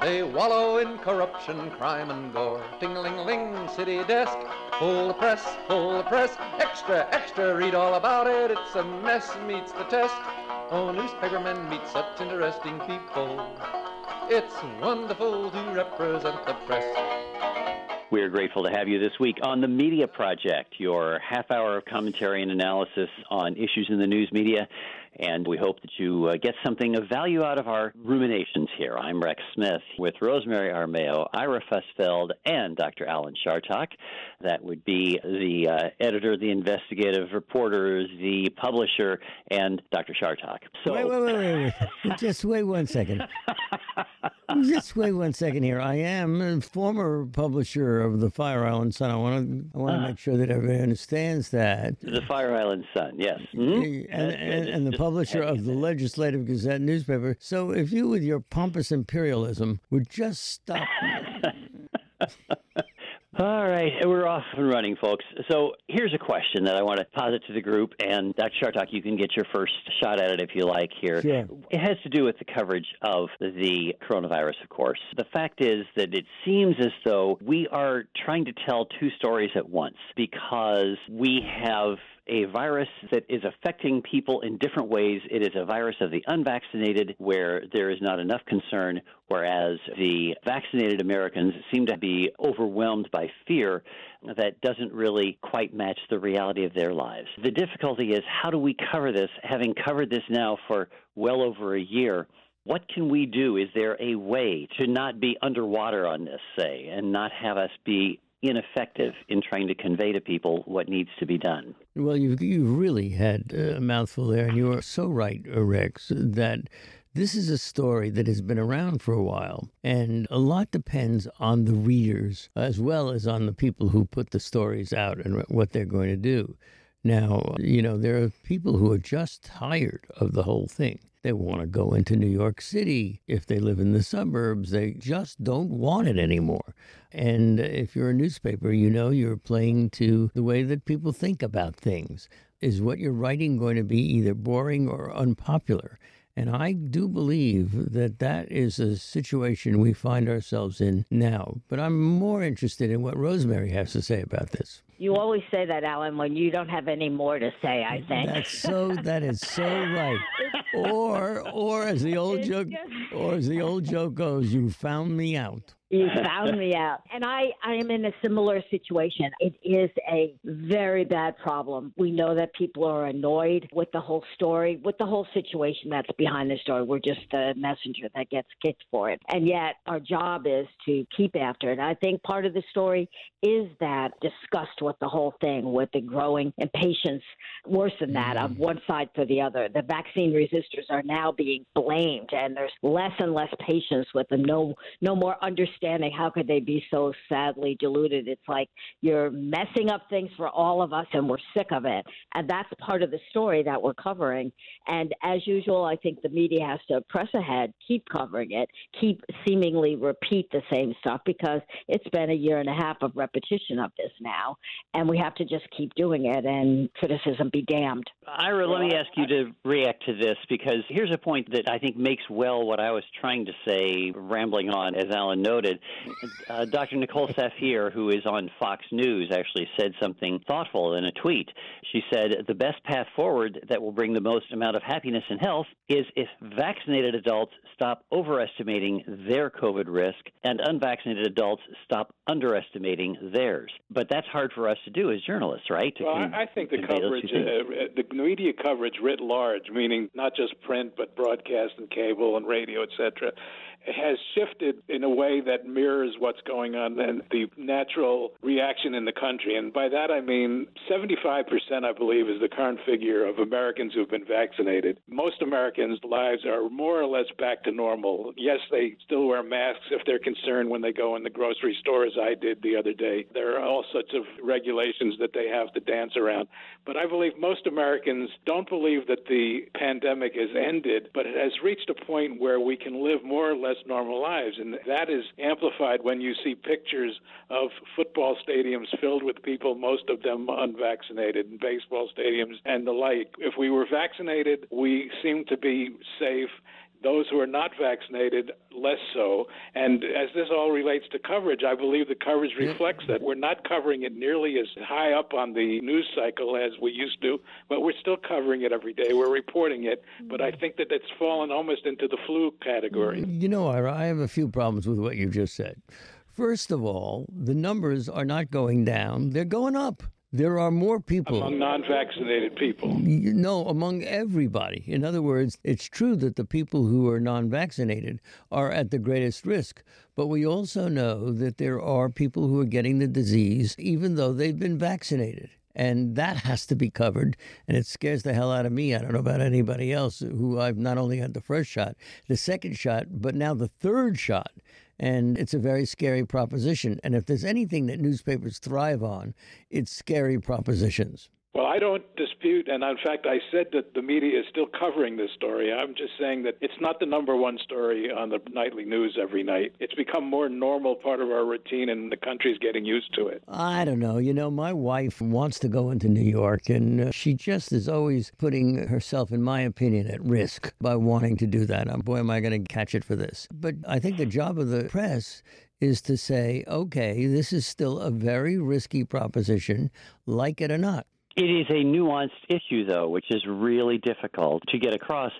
They wallow in corruption, crime, and gore. Ting-ling-ling, city desk, full the press, full the press. Extra, extra, read all about it. It's a mess, meets the test. Oh, newspapermen meet such interesting people. It's wonderful to represent the press. We're grateful to have you this week on the Media Project, your half hour of commentary and analysis on issues in the news media. And we hope that you uh, get something of value out of our ruminations here. I'm Rex Smith with Rosemary Armao, Ira Fusfeld, and Dr. Alan Chartock. That would be the uh, editor, the investigative reporter, the publisher, and Dr. Chartock. So, wait, wait, wait, wait, wait. Just wait one second. Just wait one second here. I am a former publisher of the Fire Island Sun. I want to I want to uh, make sure that everybody understands that. The Fire Island Sun, yes. Mm-hmm. And, and, and, the publisher of the Legislative Gazette newspaper. So if you, with your pompous imperialism, would just stop. All right, we're off and running, folks. So here's a question that I want to posit to the group, and Dr. Chartock, you can get your first shot at it if you like here. Sure. It has to do with the coverage of the coronavirus, of course. The fact is that it seems as though we are trying to tell two stories at once because we have a virus that is affecting people in different ways. It is a virus of the unvaccinated where there is not enough concern, whereas the vaccinated Americans seem to be overwhelmed by fear that doesn't really quite match the reality of their lives. The difficulty is how do we cover this, having covered this now for well over a year? What can we do? Is there a way to not be underwater on this, say, and not have us be ineffective in trying to convey to people what needs to be done. Well, you've, you've really had a mouthful there, and you are so right, Rex, that this is a story that has been around for a while, and a lot depends on the readers as well as on the people who put the stories out and what they're going to do. Now, you know, there are people who are just tired of the whole thing. They want to go into New York City. If they live in the suburbs, they just don't want it anymore. And if you're a newspaper, you know you're playing to the way that people think about things. Is what you're writing going to be either boring or unpopular? And I do believe that that is a situation we find ourselves in now. But I'm more interested in what Rosemary has to say about this. You always say that, Alan, when you don't have any more to say. I think that's so. That is so right. Or, or as the old joke, or as the old joke goes, you found me out. You found me out. And I, I am in a similar situation. It is a very bad problem. We know that people are annoyed with the whole story, with the whole situation that's behind the story. We're just the messenger that gets kicked for it. And yet our job is to keep after it. I think part of the story is that disgust with the whole thing, with the growing impatience, worse than that, mm. of one side for the other. The vaccine resistors are now being blamed, and there's less and less patience with them. No, no more understanding understanding how could they be so sadly deluded. It's like you're messing up things for all of us, and we're sick of it. And that's part of the story that we're covering. And as usual, I think the media has to press ahead, keep covering it, keep seemingly repeat the same stuff because it's been a year and a half of repetition of this now, and we have to just keep doing it. And criticism be damned. Ira, let me ask you to react to this because here's a point that I think makes well what I was trying to say, rambling on, as Alan noted uh, Dr. Nicole Saphier, who is on Fox News, actually said something thoughtful in a tweet. She said, The best path forward that will bring the most amount of happiness and health is if vaccinated adults stop overestimating their COVID risk and unvaccinated adults stop underestimating theirs. But that's hard for us to do as journalists, right? well, I think the coverage, uh, the media coverage writ large, meaning not just print, but broadcast and cable and radio, et cetera, has shifted in a way that mirrors what's going on and the natural reaction in the country. And by that I mean 75%, I believe, is the current figure of Americans who've been vaccinated. Most Americans' lives are more or less back to normal. Yes, they still wear masks if they're concerned when they go in the grocery store, as I did the other day. There are all sorts of regulations that they have to dance around. But I believe most Americans don't believe that the pandemic has ended, but it has reached a point where we can live more or less normal lives. And that is amplified when you see pictures of football stadiums filled with people, most of them unvaccinated, and baseball stadiums and the like. If we were vaccinated, we seem to be safe those who are not vaccinated less so. And as this all relates to coverage, I believe the coverage mm-hmm. reflects that. We're not covering it nearly as high up on the news cycle as we used to, but we're still covering it every day. We're reporting it, but I think that it's fallen almost into the flu category. You know, Ira, I have a few problems with what you just said. First of all, the numbers are not going down, they're going up. There are more people among non-vaccinated people. No, among everybody. In other words, it's true that the people who are non-vaccinated are at the greatest risk, but we also know that there are people who are getting the disease even though they've been vaccinated. And that has to be covered. And it scares the hell out of me. I don't know about anybody else who I've not only had the first shot, the second shot, but now the third shot. And it's a very scary proposition. And if there's anything that newspapers thrive on, it's scary propositions. Well, I don't dispute, and in fact, I said that the media is still covering this story. I'm just saying that it's not the number one story on the nightly news every night. It's become more normal part of our routine, and the country's getting used to it. I don't know. You know, my wife wants to go into New York, and uh, she just is always putting herself, in my opinion, at risk by wanting to do that. Boy, am I going to catch it for this. But I think the job of the press is to say, okay, this is still a very risky proposition, like it or not. It is a nuanced issue, though, which is really difficult to get across.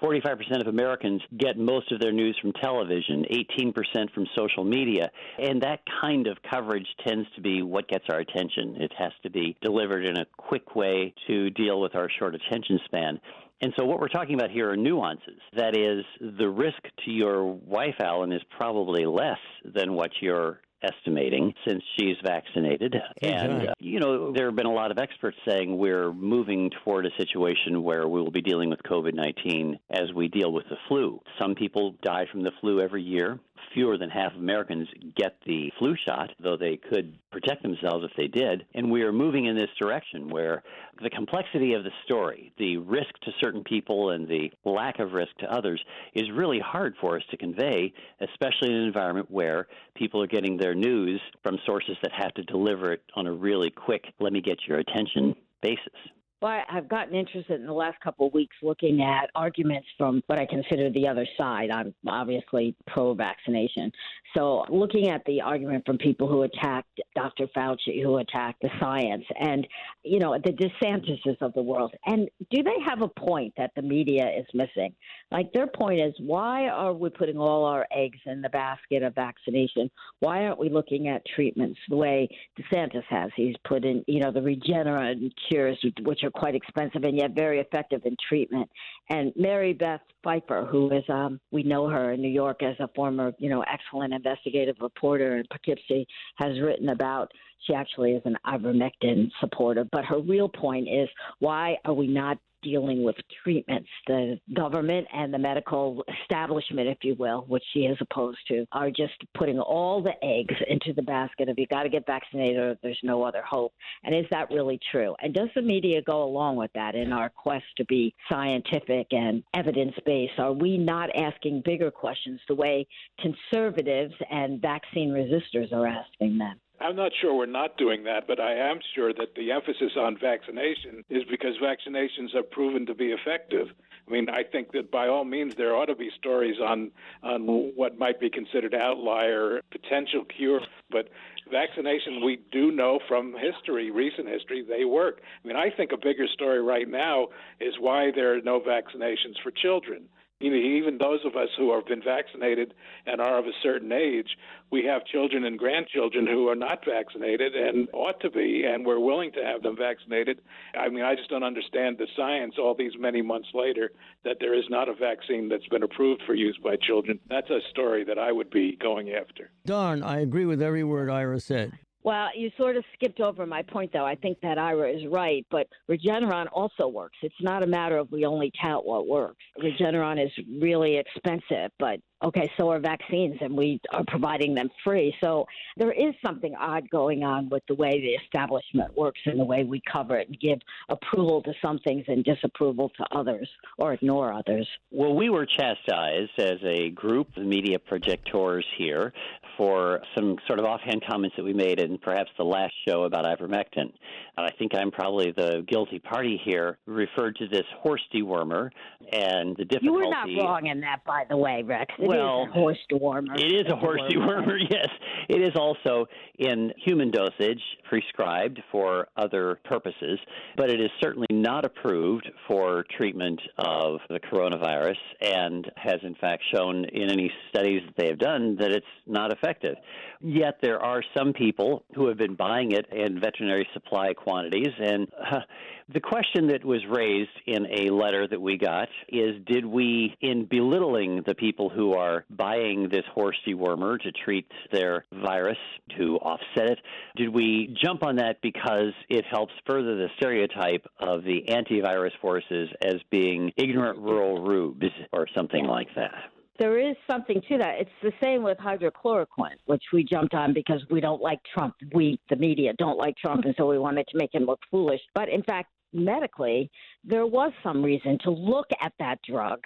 45% of Americans get most of their news from television, 18% from social media, and that kind of coverage tends to be what gets our attention. It has to be delivered in a quick way to deal with our short attention span. And so, what we're talking about here are nuances. That is, the risk to your wife, Alan, is probably less than what your estimating since she's vaccinated. And, uh, you know, there have been a lot of experts saying we're moving toward a situation where we will be dealing with COVID 19 as we deal with the flu. Some people die from the flu every year fewer than half Americans get the flu shot, though they could protect themselves if they did. And we are moving in this direction where the complexity of the story, the risk to certain people and the lack of risk to others, is really hard for us to convey, especially in an environment where people are getting their news from sources that have to deliver it on a really quick, let me get your attention basis. Well, I've gotten interested in the last couple of weeks looking at arguments from what I consider the other side. I'm obviously pro vaccination. So, looking at the argument from people who attacked Dr. Fauci, who attacked the science, and, you know, the DeSantises of the world. And do they have a point that the media is missing? Like, their point is why are we putting all our eggs in the basket of vaccination? Why aren't we looking at treatments the way DeSantis has? He's put in, you know, the Regeneron cures, which are are quite expensive and yet very effective in treatment. And Mary Beth Pfeiffer, who is, um, we know her in New York as a former, you know, excellent investigative reporter in Poughkeepsie, has written about. She actually is an ivermectin supporter, but her real point is why are we not dealing with treatments. The government and the medical establishment, if you will, which she is opposed to, are just putting all the eggs into the basket of you got to get vaccinated or there's no other hope. And is that really true? And does the media go along with that in our quest to be scientific and evidence based? Are we not asking bigger questions the way conservatives and vaccine resistors are asking them? I'm not sure we're not doing that, but I am sure that the emphasis on vaccination is because vaccinations have proven to be effective. I mean, I think that by all means there ought to be stories on on what might be considered outlier potential cure, but vaccination we do know from history, recent history, they work. I mean, I think a bigger story right now is why there are no vaccinations for children You know, even those of us who have been vaccinated and are of a certain age, we have children and grandchildren who are not vaccinated and ought to be, and we're willing to have them vaccinated. I mean, I just don't understand the science all these many months later that there is not a vaccine that's been approved for use by children. That's a story that I would be going after. Don, I agree with every word Ira said. Well, you sort of skipped over my point, though. I think that Ira is right, but Regeneron also works. It's not a matter of we only tout what works. Regeneron is really expensive, but okay, so are vaccines, and we are providing them free. So there is something odd going on with the way the establishment works and the way we cover it and give approval to some things and disapproval to others or ignore others. Well, we were chastised as a group of media projectors here for some sort of offhand comments that we made in perhaps the last show about ivermectin. And I think I'm probably the guilty party here, referred to this horse dewormer and the difficulty. You were not wrong in that, by the way, Rex. It well, is a horse dewormer. It is a horse dewormer, yes. It is also in human dosage prescribed for other purposes, but it is certainly not approved for treatment of the coronavirus and has in fact shown in any studies that they have done that it's not effective. Yet there are some people who have been buying it in veterinary supply quantities and uh, the question that was raised in a letter that we got is did we, in belittling the people who are buying this horse dewormer to treat their virus to offset it, did we jump on that because it helps further the stereotype of the antivirus forces as being ignorant rural rubes or something like that? there is something to that. It's the same with hydrochloroquine, which we jumped on because we don't like Trump. We, the media, don't like Trump, and so we wanted to make him look foolish. But in fact, medically, there was some reason to look at that drug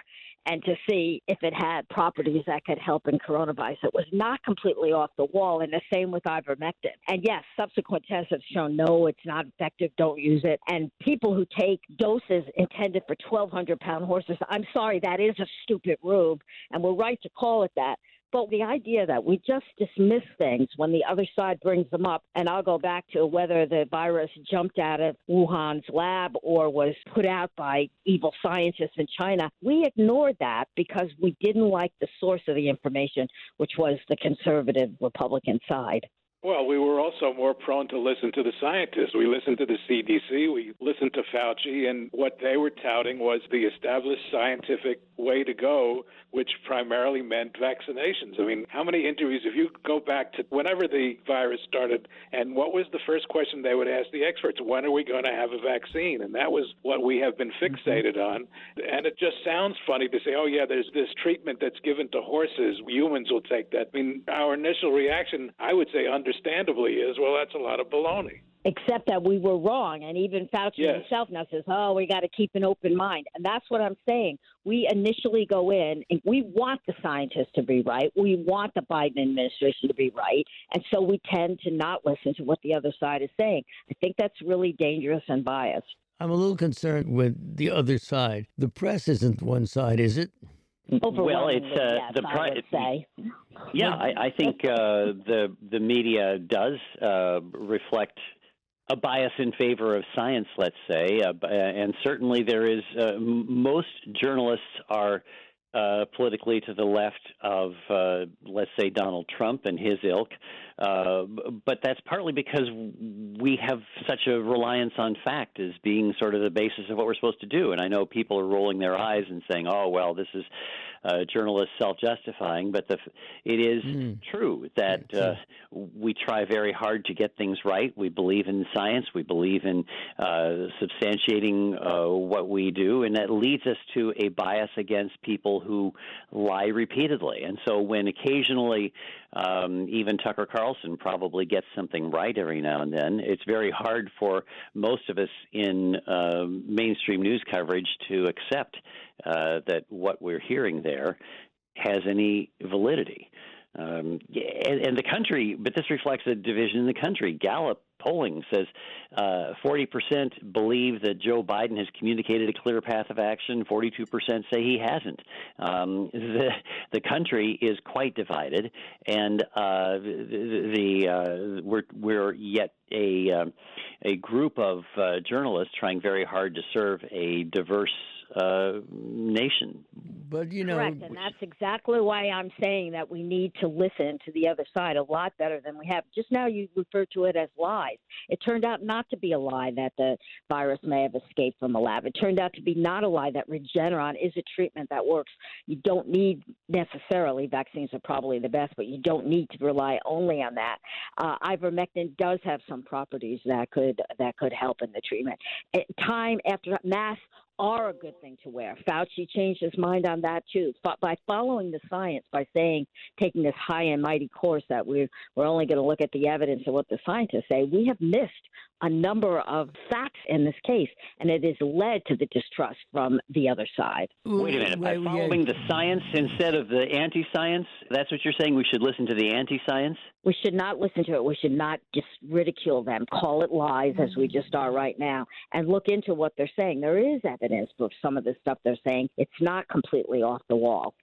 and to see if it had properties that could help in coronavirus. It was not completely off the wall, and the same with ivermectin. And yes, subsequent tests have shown no, it's not effective, don't use it. And people who take doses intended for 1,200 pound horses, I'm sorry, that is a stupid rube, and we're right to call it that. But the idea that we just dismiss things when the other side brings them up, and I'll go back to whether the virus jumped out of Wuhan's lab or was put out by evil scientists in China, we ignored that because we didn't like the source of the information, which was the conservative Republican side. Well, we were also more prone to listen to the scientists. We listened to the CDC, we listened to Fauci, and what they were touting was the established scientific way to go, which primarily meant vaccinations. I mean, how many interviews, if you go back to whenever the virus started, and what was the first question they would ask the experts? When are we going to have a vaccine? And that was what we have been mm-hmm. fixated on. And it just sounds funny to say, oh, yeah, there's this treatment that's given to horses. Humans will take that. I mean, our initial reaction, I would say, understandably is, well, that's a lot of baloney. Except that we were wrong, and even Fauci yes. himself now says, "Oh, we got to keep an open mind," and that's what I'm saying. We initially go in, and we want the scientists to be right. We want the Biden administration to be right, and so we tend to not listen to what the other side is saying. I think that's really dangerous and biased. I'm a little concerned with the other side. The press isn't one side, is it? Well, it's uh, yes, the pri- say. Yeah, I, I think uh, the the media does uh, reflect a bias in favor of science, let's say, uh, and certainly there is. Uh, most journalists are uh, politically to the left of, uh, let's say, Donald Trump and his ilk. Uh, but that's partly because we have such a reliance on fact as being sort of the basis of what we're supposed to do. And I know people are rolling their eyes and saying, "Oh, well, this is uh, journalists self-justifying," but the, it is mm. true that uh, we try very hard to get things right. We believe in science. We believe in uh, substantiating uh, what we do, and that leads us to a bias against people who lie repeatedly. And so, when occasionally um, even Tucker Carlson probably gets something right every now and then. It's very hard for most of us in uh, mainstream news coverage to accept uh, that what we're hearing there has any validity. Um, and, and, the country, but this reflects a division in the country. Gallup polling says uh, 40% believe that Joe Biden has communicated a clear path of action. 42% say he hasn't. Um, the the country is quite divided, and uh, the, uh, we're we're yet a um, a group of uh, journalists trying very hard to serve a diverse uh, nation. But you know, correct, and that's exactly why I'm saying that we need to listen to the other side a lot better than we have. Just now, you referred to it as lies. It turned out not to be a lie that the virus may have escaped from a lab. It turned out to be not a lie that Regeneron is a treatment that works. You don't need necessarily vaccines are probably the best, but you don't need to rely only on that. Uh, ivermectin does have some properties that could that could help in the treatment. Time after masks are a good thing to wear. Fauci changed his mind on that too. By following the science, by saying, taking this high and mighty course that we're, we're only going to look at the evidence of what the scientists say, we have missed a number of facts in this case, and it has led to the distrust from the other side. Wait a minute. By following the science instead of the anti science, that's what you're saying? We should listen to the anti science? We should not listen to it. We should not just ridicule them, call it lies, as we just are right now, and look into what they're saying. There is evidence for some of the stuff they're saying. It's not completely off the wall.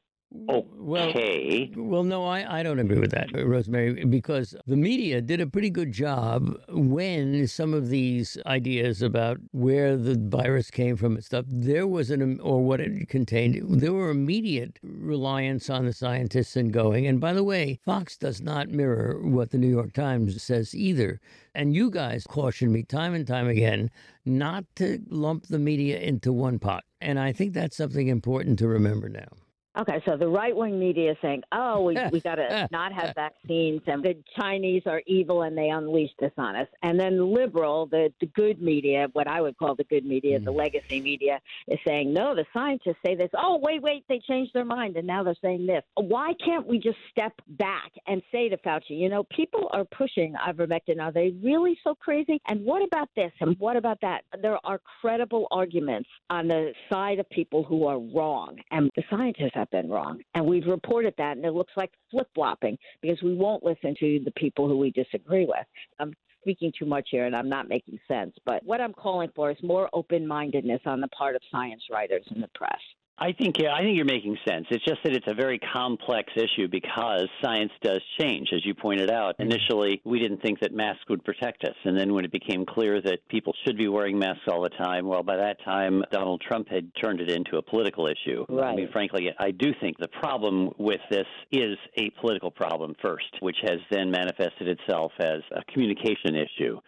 Okay. Well, well, no, I, I don't agree with that, Rosemary, because the media did a pretty good job when some of these ideas about where the virus came from and stuff, there was an, or what it contained, there were immediate reliance on the scientists and going. And by the way, Fox does not mirror what the New York Times says either. And you guys cautioned me time and time again not to lump the media into one pot. And I think that's something important to remember now. Okay, so the right wing media is saying, "Oh, we we got to not have vaccines, and the Chinese are evil and they unleashed this on us." And then liberal, the the good media, what I would call the good media, mm. the legacy media, is saying, "No, the scientists say this. Oh, wait, wait, they changed their mind, and now they're saying this." Why can't we just step back and say to Fauci, you know, people are pushing ivermectin. Are they really so crazy? And what about this? And what about that? There are credible arguments on the side of people who are wrong, and the scientists have been wrong. And we've reported that, and it looks like flip flopping because we won't listen to the people who we disagree with. I'm speaking too much here and I'm not making sense. But what I'm calling for is more open mindedness on the part of science writers in the press. I think yeah, I think you're making sense. It's just that it's a very complex issue because science does change, as you pointed out. Mm-hmm. Initially, we didn't think that masks would protect us, and then when it became clear that people should be wearing masks all the time, well, by that time Donald Trump had turned it into a political issue. Right. I mean, frankly, I do think the problem with this is a political problem first, which has then manifested itself as a communication issue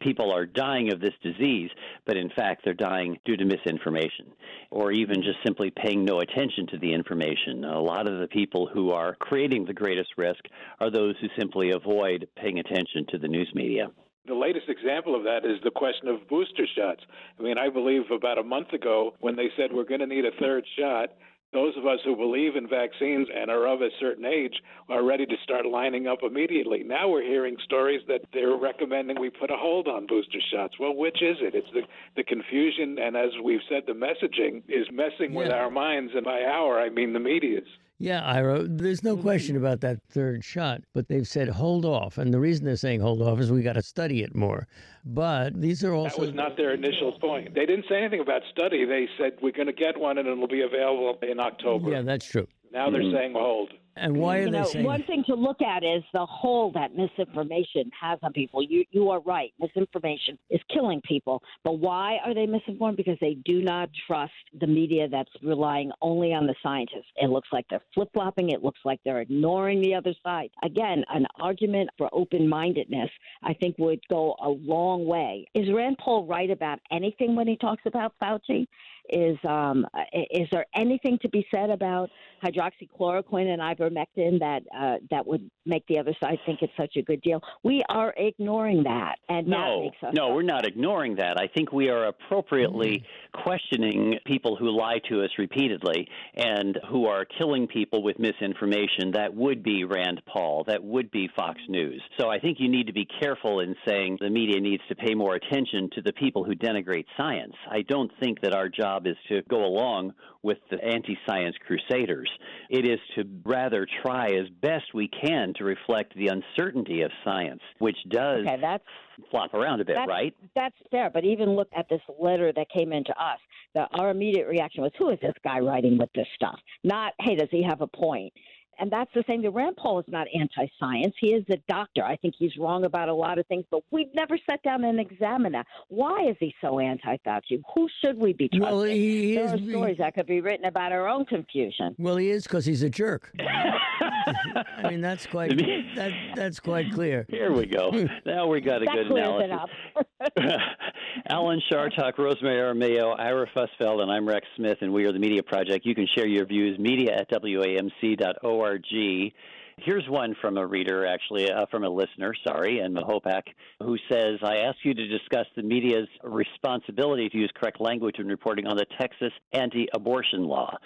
people are dying of this disease, but in fact they're dying due to misinformation or even just simply paying no attention to the information. A lot of the people who are creating the greatest risk are those who simply avoid paying attention to the news media. The latest example of that is the question of booster shots. I mean, I believe about a month ago when they said we're going to need a third shot, those of us who believe in vaccines and are of a certain age are ready to start lining up immediately. Now we're hearing stories that they're recommending we put a hold on booster shots. Well, which is it? It's the, the confusion, and as we've said, the messaging is messing yeah. with our minds, and by our, I mean the media's. Yeah, Ira, there's no question mm-hmm. about that third shot, but they've said hold off. And the reason they're saying hold off is we got to study it more. But these are also. That was not their initial point. They didn't say anything about study. They said we're going to get one and it'll be available in October. Yeah, that's true. Now they're mm-hmm. saying hold. And why are you they know, saying? One thing to look at is the hold that misinformation has on people. You you are right. Misinformation is killing people. But why are they misinformed? Because they do not trust the media that's relying only on the scientists. It looks like they're flip flopping. It looks like they're ignoring the other side. Again, an argument for open mindedness, I think, would go a long way. Is Rand Paul right about anything when he talks about Fauci? Is um, is there anything to be said about hydroxychloroquine and ivermectin that uh, that would make the other side think it's such a good deal? We are ignoring that, and no, that no, we're not ignoring that. I think we are appropriately mm-hmm. questioning people who lie to us repeatedly and who are killing people with misinformation. That would be Rand Paul. That would be Fox News. So I think you need to be careful in saying the media needs to pay more attention to the people who denigrate science. I don't think that our job job is to go along with the anti science crusaders. It is to rather try as best we can to reflect the uncertainty of science, which does okay, that's, flop around a bit, that's, right? That's fair. But even look at this letter that came into us. The, our immediate reaction was, who is this guy writing with this stuff? Not, hey, does he have a point? And that's the same. The Rand Paul is not anti-science. He is a doctor. I think he's wrong about a lot of things, but we've never sat down and examined that. Why is he so anti-Fauci? Who should we be trusting? Well, he there is. are stories that could be written about our own confusion. Well, he is because he's a jerk. I mean, that's quite that, that's quite clear. Here we go. Now we got a that good clears analysis. it up. Alan Chartock, Rosemary Armao, Ira Fusfeld, and I'm Rex Smith, and we are the Media Project. You can share your views, media at wamc.org org Here's one from a reader, actually, uh, from a listener, sorry, and Mahopac, who says, I ask you to discuss the media's responsibility to use correct language when reporting on the Texas anti abortion law.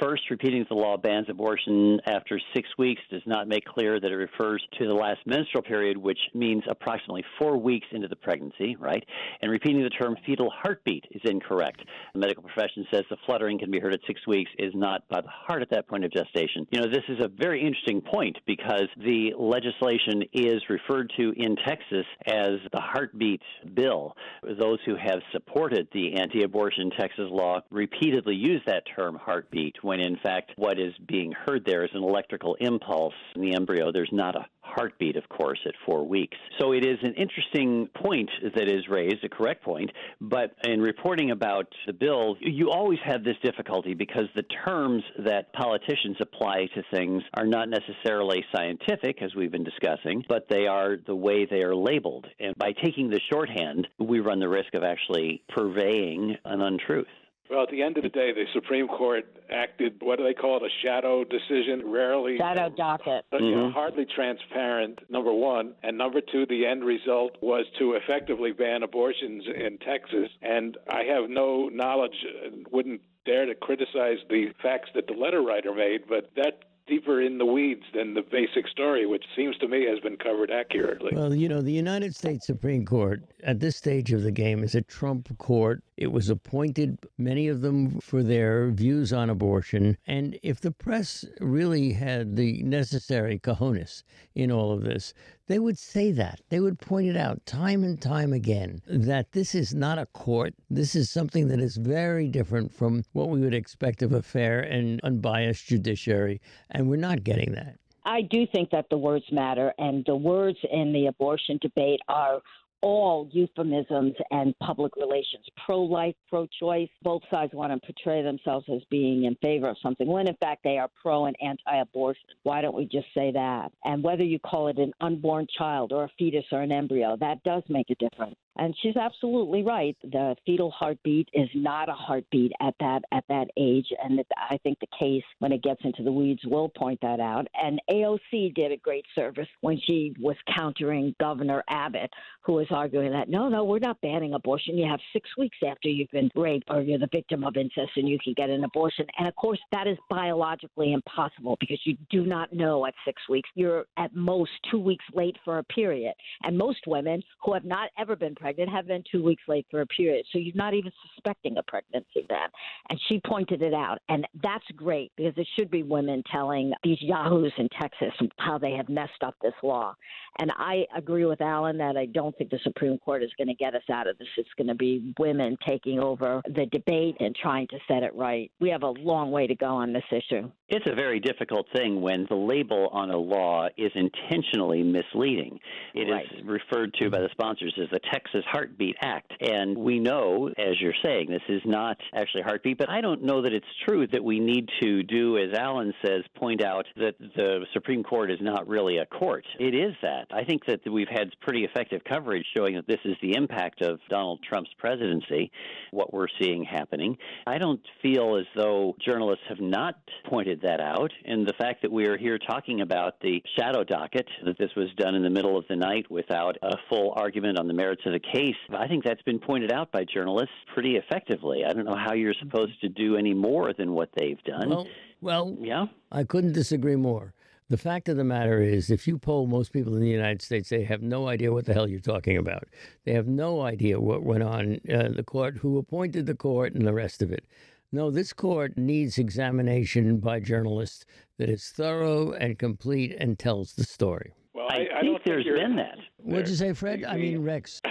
First, repeating the law bans abortion after six weeks does not make clear that it refers to the last menstrual period, which means approximately four weeks into the pregnancy, right? And repeating the term fetal heartbeat is incorrect. The medical profession says the fluttering can be heard at six weeks is not by the heart at that point of gestation. You know, this is a very interesting point because the legislation is referred to in Texas as the heartbeat bill. Those who have supported the anti abortion Texas law repeatedly use that term heartbeat when in fact what is being heard there is an electrical impulse in the embryo. There's not a heartbeat, of course, at four weeks. So it is an interesting point that is raised, a correct point, but in reporting about the bill, you always have this difficulty because the terms that politicians apply to things are not necessarily scientific, as we've been discussing, but they are the way they are labeled. And by taking the shorthand, we run the risk of actually purveying an untruth. Well, at the end of the day, the Supreme Court acted, what do they call it, a shadow decision? Rarely. Shadow docket. But, you know, Mhm. hardly transparent, number one. And number two, the end result was to effectively ban abortions in Texas. And I have no knowledge, wouldn't dare to criticize the facts that the letter writer made, but that deeper in the weeds than the basic story, which seems to me has been covered accurately. Well, you know, the United States Supreme Court at this stage of the game is a Trump court. It was appointed, many of them, for their views on abortion. And if the press really had the necessary cojones in all of this, they would say that. They would point it out time and time again that this is not a court. This is something that is very different from what we would expect of a fair and unbiased judiciary. And we're not getting that. I do think that the words matter, and the words in the abortion debate are all euphemisms and public relations pro life, pro choice. Both sides want to portray themselves as being in favor of something when in fact they are pro and anti abortion. Why don't we just say that? And whether you call it an unborn child or a fetus or an embryo, that does make a difference. And she's absolutely right. The fetal heartbeat is not a heartbeat at that at that age, and I think the case, when it gets into the weeds, will point that out. And AOC did a great service when she was countering Governor Abbott, who was arguing that no, no, we're not banning abortion. You have six weeks after you've been raped or you're the victim of incest, and you can get an abortion. And of course, that is biologically impossible because you do not know at six weeks. You're at most two weeks late for a period, and most women who have not ever been pregnant have been two weeks late for a period. So you're not even suspecting a pregnancy then. And she pointed it out. And that's great because it should be women telling these yahoos in Texas how they have messed up this law. And I agree with Alan that I don't think the Supreme Court is going to get us out of this. It's going to be women taking over the debate and trying to set it right. We have a long way to go on this issue. It's a very difficult thing when the label on a law is intentionally misleading. It is Right. referred to by the sponsors as the Texas Heartbeat Act. And we know, as you're saying, this is not actually heartbeat, but I don't know that it's true that we need to do, as Alan says, point out that the Supreme Court is not really a court. It is that. I think that we've had pretty effective coverage showing that this is the impact of Donald Trump's presidency, what we're seeing happening. I don't feel as though journalists have not pointed that out. And the fact that we are here talking about the shadow docket, that this was done in the middle of the night without a full argument on the merits of the case, I think that's been pointed out by journalists pretty effectively. I don't know how you're supposed to do any more than what they've done. Well, well, yeah. I couldn't disagree more. The fact of the matter is, if you poll most people in the United States, they have no idea what the hell you're talking about. They have no idea what went on uh, the court, who appointed the court, and the rest of it. No, this court needs examination by journalists that is thorough and complete and tells the story. Well, I, I, I think don't there's think you're- been that. What'd you say, Fred? I mean, Rex.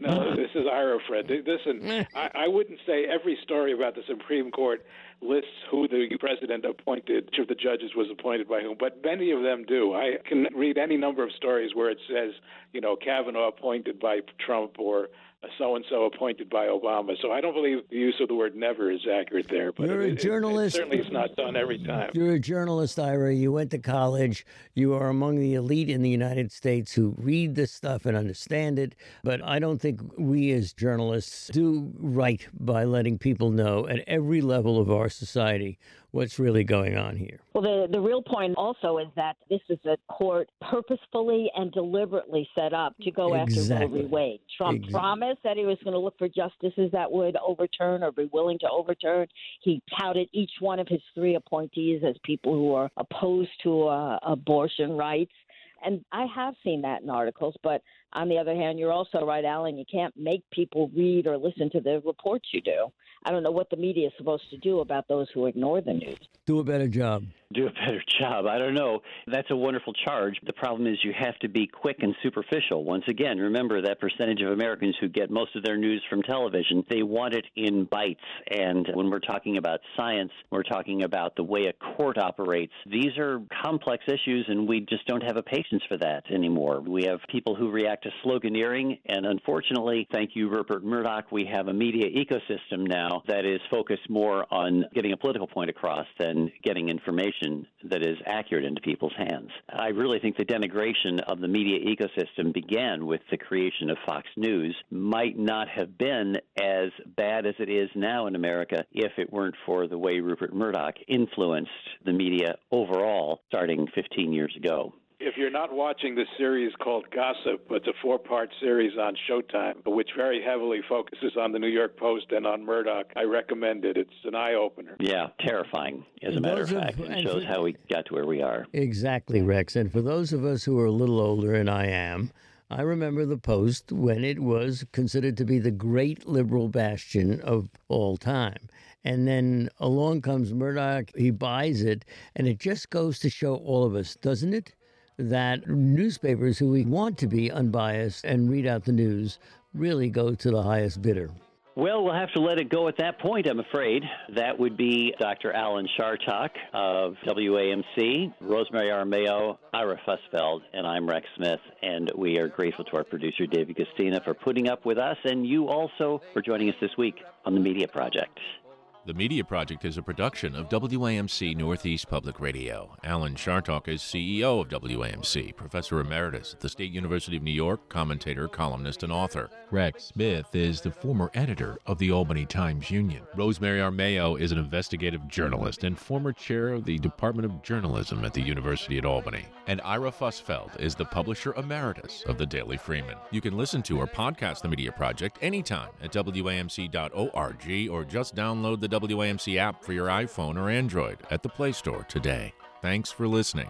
No, this is Ira Fred. Listen, I, I wouldn't say every story about the Supreme Court lists who the president appointed, which of the judges was appointed by whom, but many of them do. I can read any number of stories where it says, you know, Kavanaugh appointed by Trump or so and so appointed by Obama. So I don't believe the use of the word never is accurate there. But You're it, a journalist. It, it certainly it's not done every time. You're a journalist, Ira. You went to college. You are among the elite in the United States who read this stuff and understand it. But I don't think we as journalists do right by letting people know at every level of our society what's really going on here. Well, the, the real point also is that this is a court purposefully and deliberately set up to go exactly. after Roe v. Wade. Trump exactly. promised that he was going to look for justices that would overturn or be willing to overturn. He touted each one of his three appointees as people who are opposed to uh, abortion rights. And I have seen that in articles, but on the other hand, you're also right, Alan. You can't make people read or listen to the reports you do. I don't know what the media is supposed to do about those who ignore the news. Do a better job. Do a better job. I don't know. That's a wonderful charge. The problem is you have to be quick and superficial. Once again, remember that percentage of Americans who get most of their news from television, they want it in bites. And when we're talking about science, we're talking about the way a court operates. These are complex issues, and we just don't have a patience for that anymore. We have people who react to sloganeering, and unfortunately, thank you, Rupert Murdoch, we have a media ecosystem now that is focused more on getting a political point across than getting information that is accurate into people's hands. I really think the denigration of the media ecosystem began with the creation of Fox News, might not have been as bad as it is now in America if it weren't for the way Rupert Murdoch influenced the media overall starting 15 years ago if you're not watching the series called Gossip, it's a four part series on Showtime, which very heavily focuses on the New York Post and on Murdoch. I recommend it. It's an eye opener. Yeah, terrifying, as a matter of fact. It shows how we got to where we are. Exactly, Rex. And for those of us who are a little older, and I am, I remember the Post when it was considered to be the great liberal bastion of all time. And then along comes Murdoch, he buys it, and it just goes to show all of us, doesn't it? That newspapers who we want to be unbiased and read out the news really go to the highest bidder. Well, we'll have to let it go at that point, I'm afraid. That would be Dr. Alan Chartock of WAMC, Rosemary Armao, Ira Fusfeld, and I'm Rex Smith. And we are grateful to our producer, David Castina, for putting up with us, and you also for joining us this week on the Media Project. The Media Project is a production of WAMC Northeast Public Radio. Alan Chartock is CEO of WAMC, Professor Emeritus at the State University of New York, commentator, columnist, and author. Rex Smith is the former editor of the Albany Times Union. Rosemary Armao is an investigative journalist and former chair of the Department of Journalism at the University at Albany. And Ira Fusfeld is the publisher emeritus of the Daily Freeman. You can listen to or podcast the Media Project anytime at WAMC.org or just download the WAMC app for your iPhone or Android at the Play Store today. Thanks for listening.